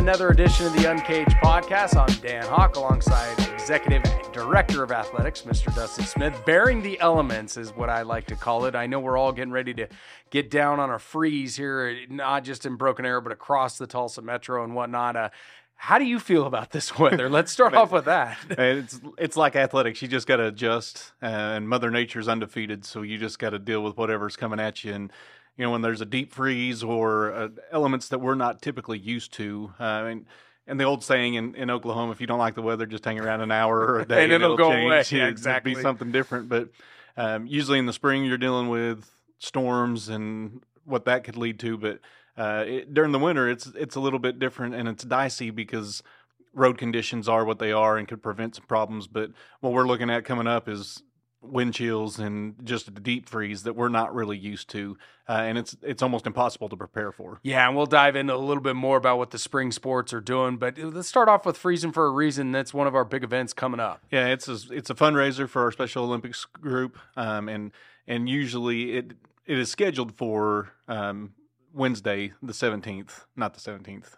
another edition of the Uncaged Podcast. I'm Dan Hawk alongside Executive Director of Athletics, Mr. Dustin Smith. Bearing the elements is what I like to call it. I know we're all getting ready to get down on a freeze here, not just in Broken Arrow, but across the Tulsa Metro and whatnot. Uh, how do you feel about this weather? Let's start off with that. it's it's like athletics. You just got to adjust, uh, and Mother Nature's undefeated, so you just got to deal with whatever's coming at you. And you know when there's a deep freeze or uh, elements that we're not typically used to. Uh, I mean, and the old saying in, in Oklahoma, if you don't like the weather, just hang around an hour or a day, and, it'll, it'll, go change. away. Yeah, It'll exactly. be something different. But um, usually in the spring, you're dealing with storms and what that could lead to. But uh, it, during the winter, it's it's a little bit different and it's dicey because road conditions are what they are and could prevent some problems. But what we're looking at coming up is wind chills and just a deep freeze that we're not really used to, uh, and it's it's almost impossible to prepare for. Yeah, and we'll dive into a little bit more about what the spring sports are doing. But let's start off with freezing for a reason. That's one of our big events coming up. Yeah, it's a, it's a fundraiser for our Special Olympics group, um, and and usually it it is scheduled for um, Wednesday the seventeenth, not the seventeenth.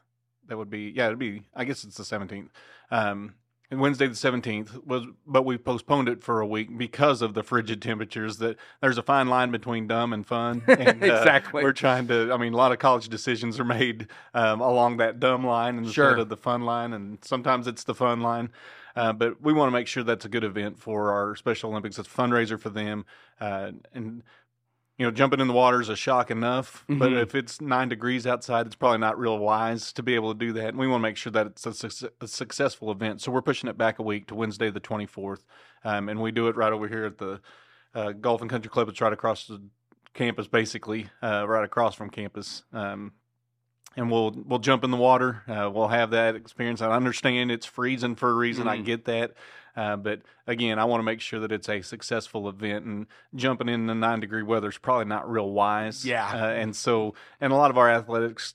That would be yeah, it'd be I guess it's the seventeenth. Um, and Wednesday the seventeenth was, but we postponed it for a week because of the frigid temperatures. That there's a fine line between dumb and fun. And, uh, Exactly. we're trying to. I mean, a lot of college decisions are made um, along that dumb line instead Sure. of the fun line, and sometimes it's the fun line. Uh, but we want to make sure that's a good event for our Special Olympics. It's a fundraiser for them, uh, and you know, jumping in the water is a shock enough. But Mhm. if it's nine degrees outside, it's probably not real wise to be able to do that. And we want to make sure that it's a, suc- a successful event. So we're pushing it back a week to Wednesday the twenty fourth, um, and we do it right over here at the uh, Golf and Country Club. It's right across the campus, basically, uh, right across from campus. Um, and we'll we'll jump in the water. Uh, we'll have that experience. I understand it's freezing for a reason. I Mhm. get that, uh, but again, I want to make sure that it's a successful event. And jumping in the nine degree weather is probably not real wise. Yeah. Uh, and so, and a lot of our athletics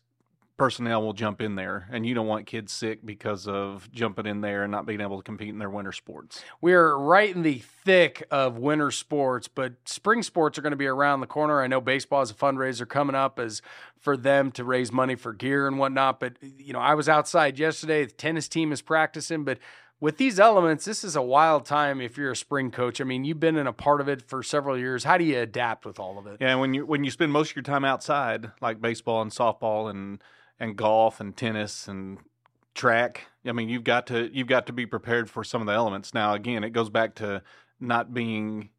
personnel will jump in there, and you don't want kids sick because of jumping in there and not being able to compete in their winter sports. We're right in the thick of winter sports, but spring sports are going to be around the corner. I know baseball is a fundraiser coming up as for them to raise money for gear and whatnot. But you know, I was outside yesterday. The tennis team is practicing, but with these elements, this is a wild time if you're a spring coach. I mean, you've been in a part of it for several years. How do you adapt with all of it? Yeah, when you when you spend most of your time outside, like baseball and softball and and golf and tennis and track, I mean, you've got to you've got to be prepared for some of the elements. Now, again, it goes back to not being.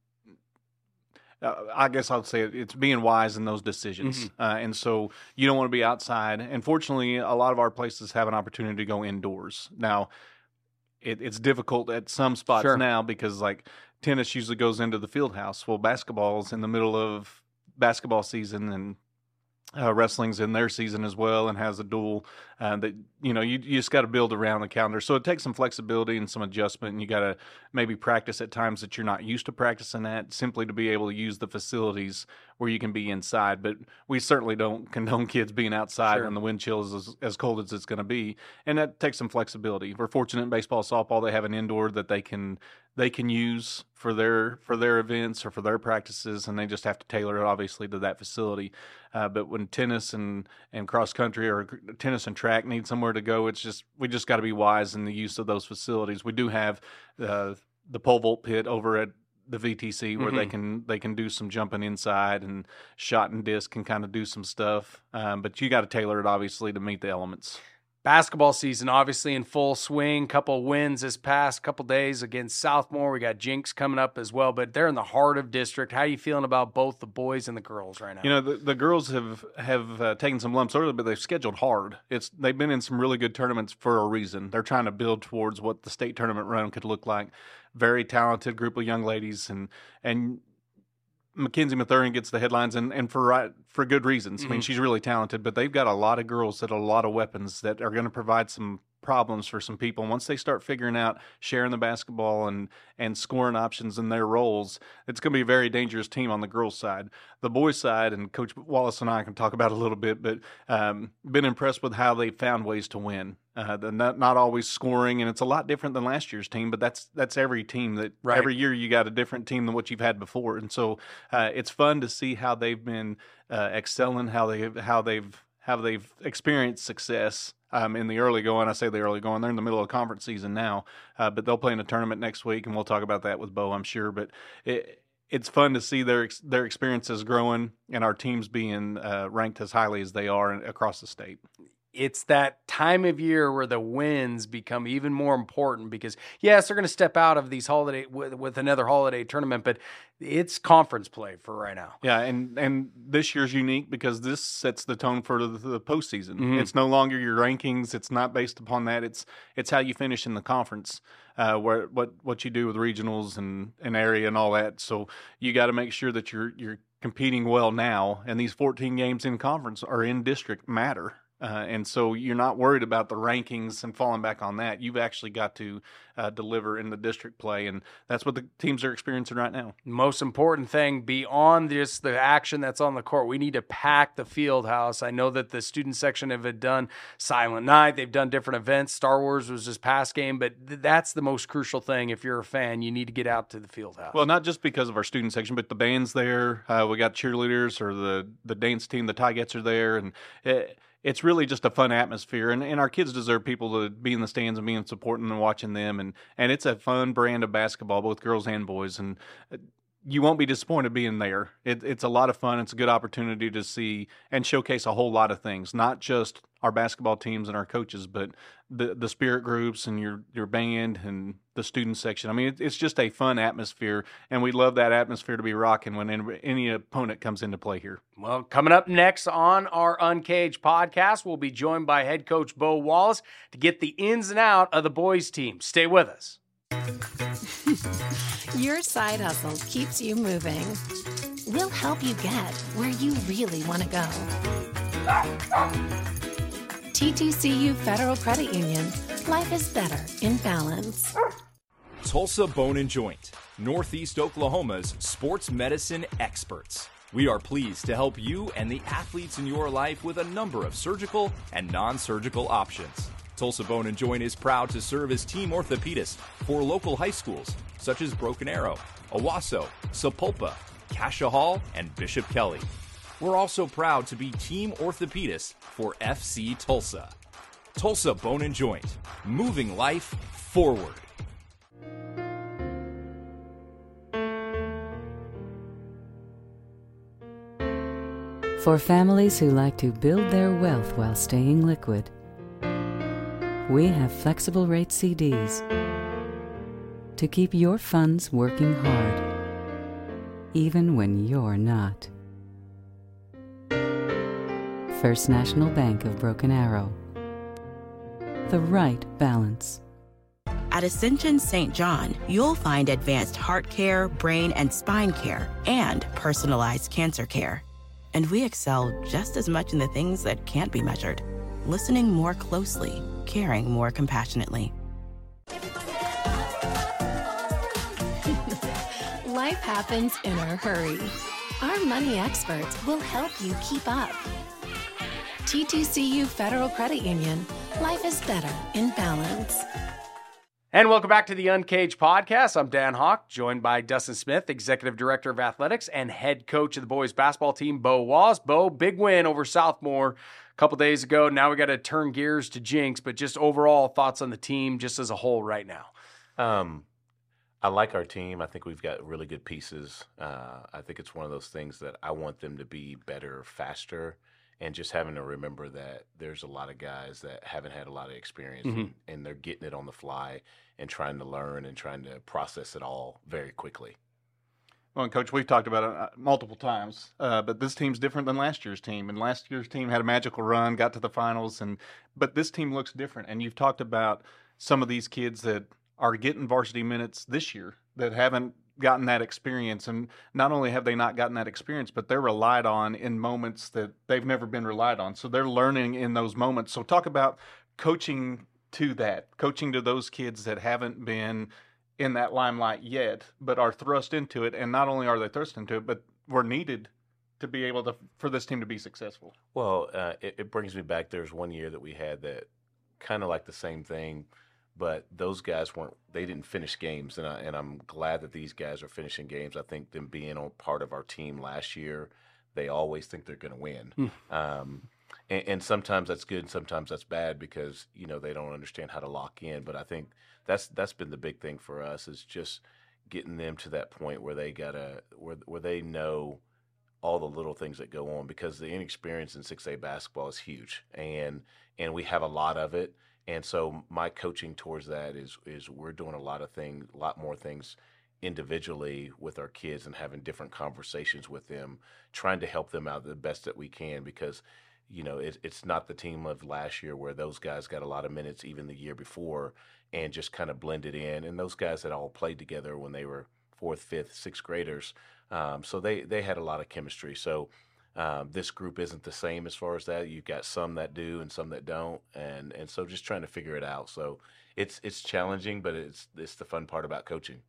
Uh, I guess I'll say it, it's being wise in those decisions, Mhm. uh, and so you don't want to be outside. And fortunately, a lot of our places have an opportunity to go indoors. Now, it, it's difficult at some spots Sure. now because like tennis usually goes into the field house. Well, basketball's in the middle of basketball season and uh, wrestling's in their season as well and has a dual uh, that you know you, you just got to build around the calendar so it takes some flexibility and some adjustment and you got to maybe practice at times that you're not used to practicing at simply to be able to use the facilities where you can be inside but we certainly don't condone kids being outside Sure. when the wind chill is as, as cold as it's going to be and that takes some flexibility. We're fortunate in baseball softball they have an indoor that they can they can use for their for their events or for their practices and they just have to tailor it obviously to that facility. Uh, but when tennis and and cross country or tennis and track need somewhere to go it's just we just got to be wise in the use of those facilities. We do have uh, the pole vault pit over at the VTC where they Mhm. can they can do some jumping inside and shot and disc can kind of do some stuff um, but you got to tailor it obviously to meet the elements Basketball season obviously in full swing. Couple wins this past couple days against Southmoore. We got Jenks coming up as well, but they're in the heart of district. How are you feeling about both the boys and the girls right now? You know, the, the girls have have uh, taken some lumps early, but they've scheduled hard. It's they've been in some really good tournaments for a reason. They're trying to build towards what the state tournament run could look like. Very talented group of young ladies, and and Mackenzie Mathurin gets the headlines, and, and for right for good reasons. I mean, Mhm. she's really talented, but they've got a lot of girls that a lot of weapons that are going to provide some problems for some people. And once they start figuring out sharing the basketball and and scoring options in their roles, it's going to be a very dangerous team on the girls' side. The boys' side, and Coach Wallace and I can talk about a little bit, but um, been impressed with how they found ways to win. Uh, the, not not always scoring, and it's a lot different than last year's team. But that's that's every team that Right. every year you got a different team than what you've had before, and so uh, it's fun to see how they've been uh, excelling, how they how they've how they've experienced success um, in the early going. I say the early going; they're in the middle of conference season now, uh, but they'll play in a tournament next week, and we'll talk about that with Beau, I'm sure. But it, it's fun to see their their experiences growing and our teams being uh, ranked as highly as they are across the state it's that time of year where the wins become even more important because yes, they're going to step out of these holiday with, with, another holiday tournament, but it's conference play for right now. Yeah, and and this year's unique because this sets the tone for the, the postseason. Mm-hmm. It's no longer your rankings. It's not based upon that. It's it's how you finish in the conference, uh, where what what you do with regionals and an area and all that. So you got to make sure that you're you're competing well now, and these 14 games in conference are in district matter. Uh, and so you're not worried about the rankings and falling back on that. You've actually got to uh, deliver in the district play, and that's what the teams are experiencing right now. Most important thing beyond just the action that's on the court, we need to pack the field house. I know that the student section have done Silent Night, they've done different events. Star Wars was this past game, but th- that's the most crucial thing. If you're a fan, you need to get out to the field house. Well, not just because of our student section, but the band's there. Uh, we got cheerleaders or the the dance team, the Tigers are there, and. It, it's really just a fun atmosphere and, and our kids deserve people to be in the stands and being supporting and watching them and and it's a fun brand of basketball both girls and boys and uh, you won't be disappointed being there. It, it's a lot of fun. It's a good opportunity to see and showcase a whole lot of things, not just our basketball teams and our coaches, but the the spirit groups and your your band and the student section. I mean, it, it's just a fun atmosphere, and we love that atmosphere to be rocking when any, any opponent comes into play here. Well, coming up next on our Uncaged podcast, we'll be joined by head coach Beau Wallace to get the ins and out of the boys team. Stay with us. Your side hustle keeps you moving. We'll help you get where you really want to go. TTCU Federal Credit Union. Life is better in balance. Tulsa Bone and Joint, Northeast Oklahoma's sports medicine experts. We are pleased to help you and the athletes in your life with a number of surgical and non surgical options. Tulsa Bone and Joint is proud to serve as team orthopedist for local high schools such as Broken Arrow, Owasso, Sapulpa, Cascia Hall, and Bishop Kelly. We're also proud to be team orthopedist for FC Tulsa. Tulsa Bone and Joint, moving life forward. For families who like to build their wealth while staying liquid, we have flexible rate CDs to keep your funds working hard, even when you're not. First National Bank of Broken Arrow. The right balance. At Ascension St. John, you'll find advanced heart care, brain and spine care, and personalized cancer care. And we excel just as much in the things that can't be measured listening more closely, caring more compassionately. Life happens in a hurry. Our money experts will help you keep up. TTCU Federal Credit Union. Life is better in balance. And welcome back to the Uncaged podcast. I'm Dan Hawk, joined by Dustin Smith, Executive Director of Athletics and head coach of the boys basketball team, Beau Wallace. Beau, big win over Southmoore a couple days ago. Now we got to turn gears to Jenks, but just overall thoughts on the team just as a whole right now. Um, I like our team. I think we've got really good pieces. Uh, I think it's one of those things that I want them to be better, faster, and just having to remember that there's a lot of guys that haven't had a lot of experience mm-hmm. and, and they're getting it on the fly and trying to learn and trying to process it all very quickly. Well, and Coach, we've talked about it uh, multiple times, uh, but this team's different than last year's team. And last year's team had a magical run, got to the finals, and but this team looks different. And you've talked about some of these kids that are getting varsity minutes this year that haven't gotten that experience. And not only have they not gotten that experience, but they're relied on in moments that they've never been relied on. So they're learning in those moments. So talk about coaching to that, coaching to those kids that haven't been in that limelight yet, but are thrust into it. And not only are they thrust into it, but were needed to be able to for this team to be successful. Well, uh, it, it, brings me back. There's one year that we had that kind of like the same thing, but those guys weren't. They didn't finish games, and I, and I'm glad that these guys are finishing games. I think them being a part of our team last year, they always think they're going to win. Mm. Um, and, and sometimes that's good, and sometimes that's bad because you know they don't understand how to lock in. But I think that's that's been the big thing for us is just getting them to that point where they gotta where where they know all the little things that go on because the inexperience in 6A basketball is huge and and we have a lot of it and so my coaching towards that is is we're doing a lot of things a lot more things individually with our kids and having different conversations with them trying to help them out the best that we can because you know it, it's not the team of last year where those guys got a lot of minutes even the year before and just kind of blended in and those guys that all played together when they were fourth fifth sixth graders um, so they they had a lot of chemistry. So um, this group isn't the same as far as that. You've got some that do and some that don't, and and so just trying to figure it out. So it's it's challenging, but it's it's the fun part about coaching.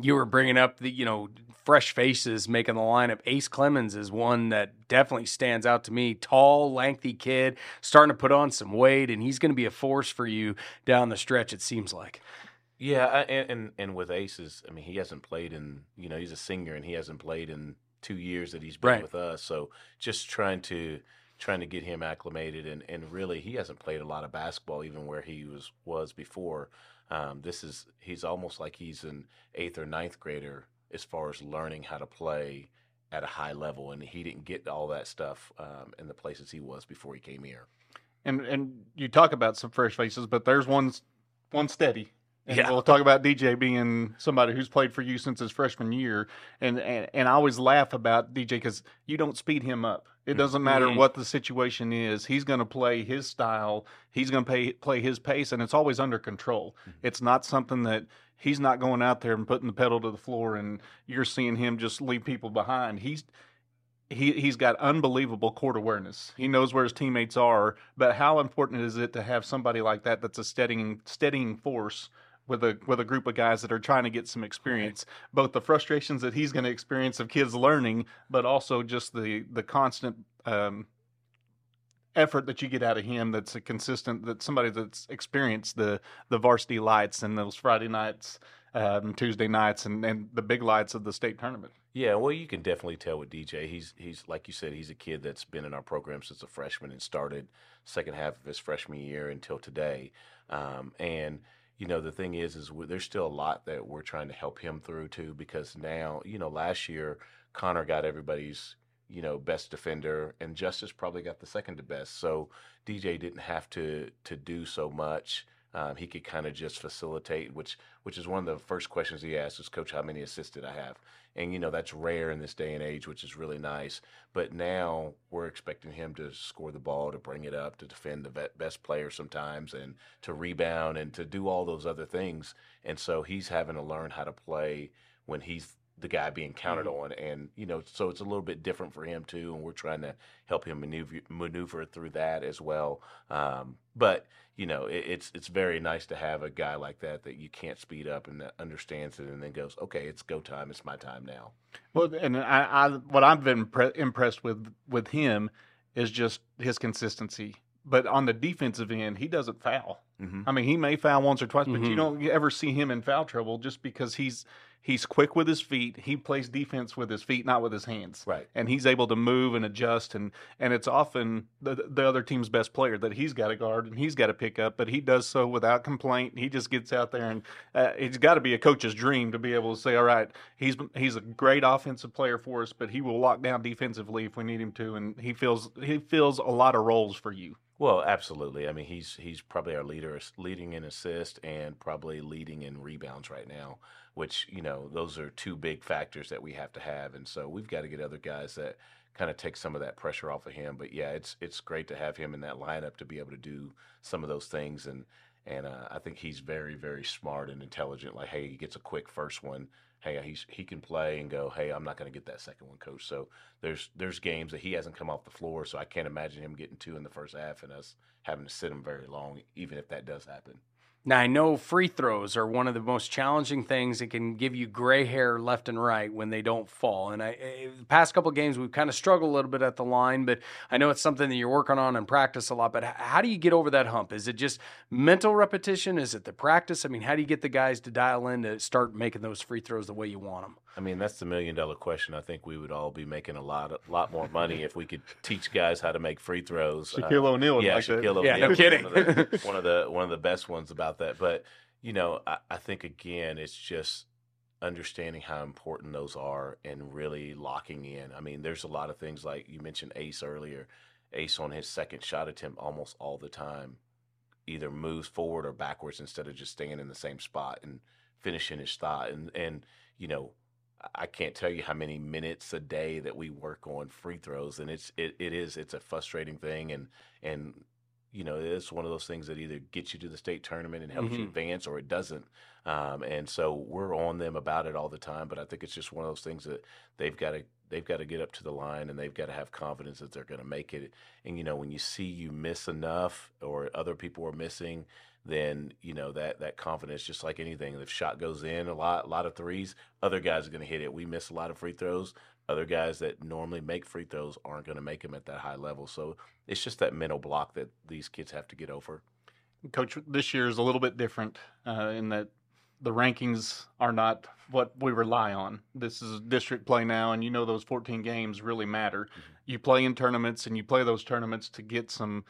You were bringing up the you know fresh faces making the lineup. Ace Clemens is one that definitely stands out to me. Tall, lengthy kid, starting to put on some weight, and he's going to be a force for you down the stretch. It seems like. Yeah, and, and and with Aces, I mean, he hasn't played in you know he's a senior and he hasn't played in two years that he's been right. with us. So just trying to trying to get him acclimated and and really he hasn't played a lot of basketball even where he was was before. Um, this is he's almost like he's an eighth or ninth grader as far as learning how to play at a high level, and he didn't get all that stuff um, in the places he was before he came here. And and you talk about some fresh faces, but there's one one steady and yeah. we'll talk about DJ being somebody who's played for you since his freshman year. And and, and I always laugh about DJ because you don't speed him up. It Mm-hmm. doesn't matter what the situation is. He's going to play his style. He's going to play play his pace, and it's always under control. Mm-hmm. It's not something that he's not going out there and putting the pedal to the floor, and you're seeing him just leave people behind. He's he he's got unbelievable court awareness. He knows where his teammates are. But how important is it to have somebody like that that's a steadying steadying force with a with a group of guys that are trying to get some experience, right. both the frustrations that he's going to experience of kids learning, but also just the the constant um, effort that you get out of him. That's a consistent that somebody that's experienced the the varsity lights and those Friday nights, um, Tuesday nights, and and the big lights of the state tournament. Yeah, well, you can definitely tell with DJ. He's he's like you said, he's a kid that's been in our program since a freshman and started second half of his freshman year until today, um, and you know the thing is is there's still a lot that we're trying to help him through too because now you know last year connor got everybody's you know best defender and justice probably got the second to best. So dj didn't have to to do so much um, he could kind of just facilitate which which is one of the first questions he asked is coach how many assists did i have? And you know that's rare in this day and age which is really nice. But now we're expecting him to score the ball to bring it up to defend the best player sometimes and to rebound and to do all those other things. And so he's having to learn how to play when he's the guy being counted mm-hmm. on and you know so it's a little bit different for him too and we're trying to help him maneuver maneuver through that as well um, but you know it, it's it's very nice to have a guy like that that you can't speed up and that understands it and then goes okay it's go time it's my time now well and I, I what I've been pre- impressed with with him is just his consistency but on the defensive end he doesn't foul mm-hmm. I mean he may foul once or twice Mm-hmm. but you don't ever see him in foul trouble just because he's he's quick with his feet. He plays defense with his feet, not with his hands. Right. And he's able to move and adjust and and it's often the the other team's best player that he's got to guard and he's got to pick up, but he does so without complaint. He just gets out there and uh, it's got to be a coach's dream to be able to say, "All right, he's he's a great offensive player for us, but he will lock down defensively if we need him to and he feels he fills a lot of roles for you." Well, absolutely. I mean, he's he's probably our leader, leading in assist and probably leading in rebounds right now. Which you know, those are two big factors that we have to have, and so we've got to get other guys that kind of take some of that pressure off of him. But yeah, it's it's great to have him in that lineup to be able to do some of those things, and and uh, I think he's very very smart and intelligent. Like, hey, he gets a quick first one. Hey, he's he can play and go. Hey, I'm not going to get that second one, coach. So there's there's games that he hasn't come off the floor, so I can't imagine him getting two in the first half and us having to sit him very long, even if that does happen. Now, I know free throws are one of the most challenging things. It can give you gray hair left and right when they don't fall. And I, eh, the past couple games, we've kind of struggled a little bit at the line, but I know it's something that you're working on and practice a lot. But how do you get over that hump? Is it just mental repetition? Is it the practice? I mean, how do you get the guys to dial in to start making those free throws the way you want them? I mean, that's the million dollar question. I think we would all be making a lot, a lot more money if we could teach guys how to make free throws. Shaquille Uh, O'Neal, yeah, like that. Shaquille O'Neal. Yeah, no kidding. One of, the, one of the one of the best ones about that. But you know, I, I think again, it's just understanding how important those are and really locking in. I mean, there's a lot of things like you mentioned Ace earlier. Ace on his second shot attempt almost all the time either moves forward or backwards instead of just staying in the same spot and finishing his shot. And and you know, I can't tell you how many minutes a day that we work on free throws, and it's it, it is it's a frustrating thing, and and you know it's one of those things that either gets you to the state tournament and helps you Mhm. advance, or it doesn't. Um, and so we're on them about it all the time, but I think it's just one of those things that they've got to they've got to get up to the line and they've got to have confidence that they're going to make it. And you know when you see you miss enough or other people are missing, then you know that that confidence, just like anything, if shot goes in a lot, a lot of threes, other guys are going to hit it. We miss a lot of free throws. Other guys that normally make free throws aren't going to make them at that high level. So it's just that mental block that these kids have to get over. Coach, this year is a little bit different uh, in that the rankings are not what we rely on. This is district play now, and you know those 14 games really matter. You play in tournaments, and you play those tournaments to get some,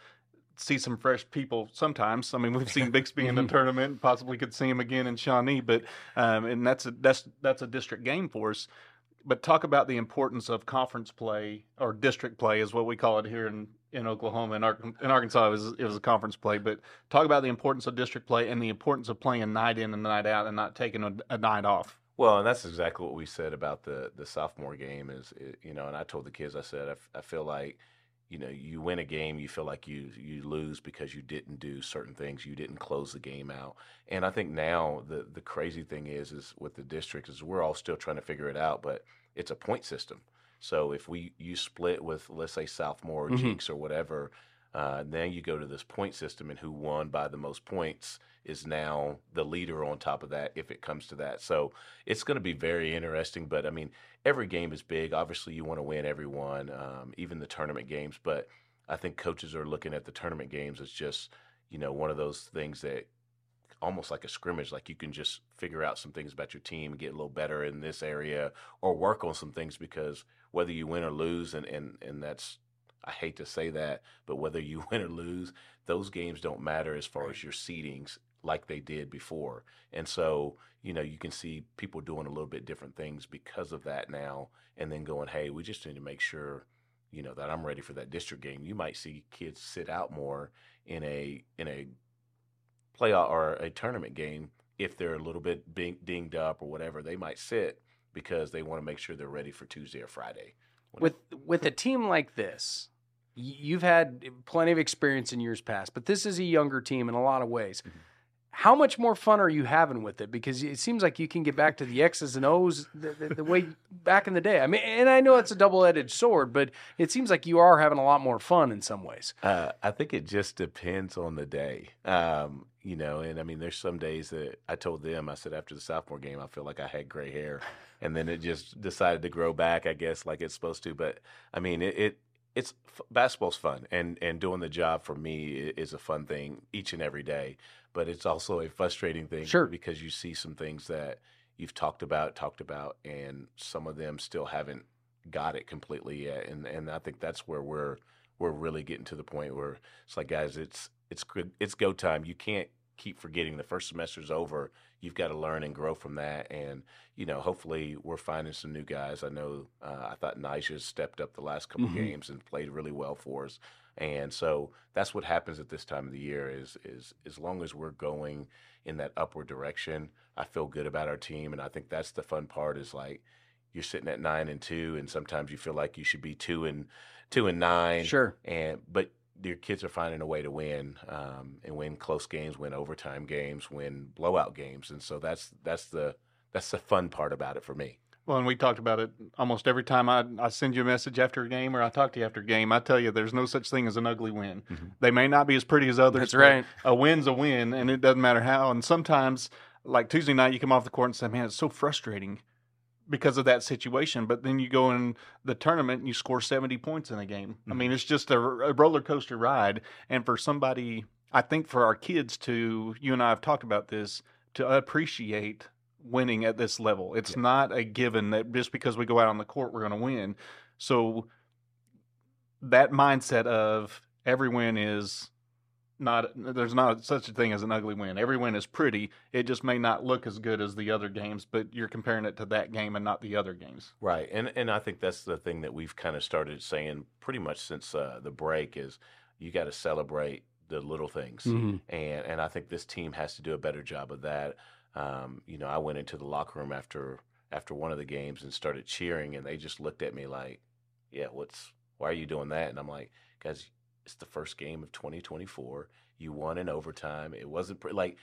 see some fresh people. Sometimes, I mean, we've seen Bixby in the tournament, possibly could see him again in Shawnee, but um, and that's a that's that's a district game for us. But talk about the importance of conference play or district play is what we call it here in, in Oklahoma. and in Arkansas, it was, it was a conference play. But talk about the importance of district play and the importance of playing night in and night out and not taking a, a night off. Well, and that's exactly what we said about the the Southmoore game. Is you know, and I told the kids, I said, I, f- I feel like, you know, you win a game, you feel like you you lose because you didn't do certain things, you didn't close the game out. And I think now the the crazy thing is, is with the districts, is we're all still trying to figure it out, but it's a point system. So if we you split with let's say Southmoore or Mhm. Jenks or whatever, uh, then you go to this point system, and who won by the most points is now the leader on top of that if it comes to that. So it's going to be very interesting. But I mean, every game is big. Obviously, you want to win every one, um, even the tournament games. But I think coaches are looking at the tournament games as just you know one of those things that almost like a scrimmage like you can just figure out some things about your team get a little better in this area or work on some things because whether you win or lose and and, and that's I hate to say that, but whether you win or lose, those games don't matter as far as your seedings like they did before. And so, you know, you can see people doing a little bit different things because of that now and then going, "Hey, we just need to make sure, you know, that I'm ready for that district game." You might see kids sit out more in a in a playoff or a tournament game if they're a little bit dinged up or whatever. They might sit because they want to make sure they're ready for Tuesday or Friday. with with a team like this, you've had plenty of experience in years past, but this is a younger team in a lot of ways. Mm-hmm. How much more fun are you having with it? Because it seems like you can get back to the X's and O's the, the, the way back in the day. I mean, and I know it's a double edged sword, but it seems like you are having a lot more fun in some ways. Uh, I think it just depends on the day. Um, you know, and I mean, there's some days that I told them, I said after the Southmoore game, I feel like I had gray hair, and then it just decided to grow back, I guess, like it's supposed to. But I mean, it, it it's basketball's fun, and and doing the job for me is a fun thing each and every day. But it's also a frustrating thing, Sure. because you see some things that you've talked about, talked about, and some of them still haven't got it completely yet. And and I think that's where we're we're really getting to the point where it's like, guys, it's it's good, it's go time. You can't keep forgetting the first semester's over. You've got to learn and grow from that. And you know, hopefully, we're finding some new guys. I know uh, I thought Nigel stepped up the last couple Mhm. games and played really well for us. And so that's what happens at this time of the year. Is is as long as we're going in that upward direction, I feel good about our team, and I think that's the fun part. Is like you're sitting at nine and two, and sometimes you feel like you should be two and two and nine. Sure. And but your kids are finding a way to win um, and win close games, win overtime games, win blowout games, and so that's that's the that's the fun part about it for me. Well, and we talked about it almost every time I, I send you a message after a game or I talk to you after a game. I tell you, there's no such thing as an ugly win. Mhm. They may not be as pretty as others. That's but right. A win's a win, and it doesn't matter how. And sometimes, like Tuesday night, you come off the court and say, "Man, it's so frustrating." Because of that situation, but then you go in the tournament and you score 70 points in a game. I mm-hmm. mean, it's just a, a roller coaster ride. And for somebody, I think for our kids to, you and I have talked about this, to appreciate winning at this level. It's yeah. not a given that just because we go out on the court we're going to win. So that mindset of every win is not there's not such a thing as an ugly win. Every win is pretty. It just may not look as good as the other games, but you're comparing it to that game and not the other games. Right. And and I think that's the thing that we've kind of started saying pretty much since uh, the break is you got to celebrate the little things. Mm-hmm. And and I think this team has to do a better job of that. Um, you know, I went into the locker room after after one of the games and started cheering and they just looked at me like, "Yeah, what's why are you doing that?" And I'm like, "Guys, it's the first game of 2024. You won in overtime. It wasn't pre- like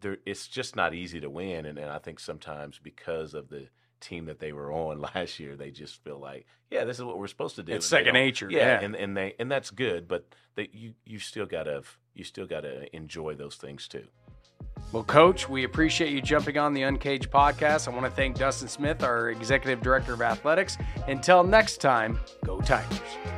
there. It's just not easy to win, and, and I think sometimes because of the team that they were on last year, they just feel like, yeah, this is what we're supposed to do. It's second nature. Yeah, yeah, and and they and that's good, but they, you you still gotta you still gotta enjoy those things too. Well, Coach, we appreciate you jumping on the Uncaged podcast. I want to thank Dustin Smith, our Executive Director of Athletics. Until next time, go Tigers.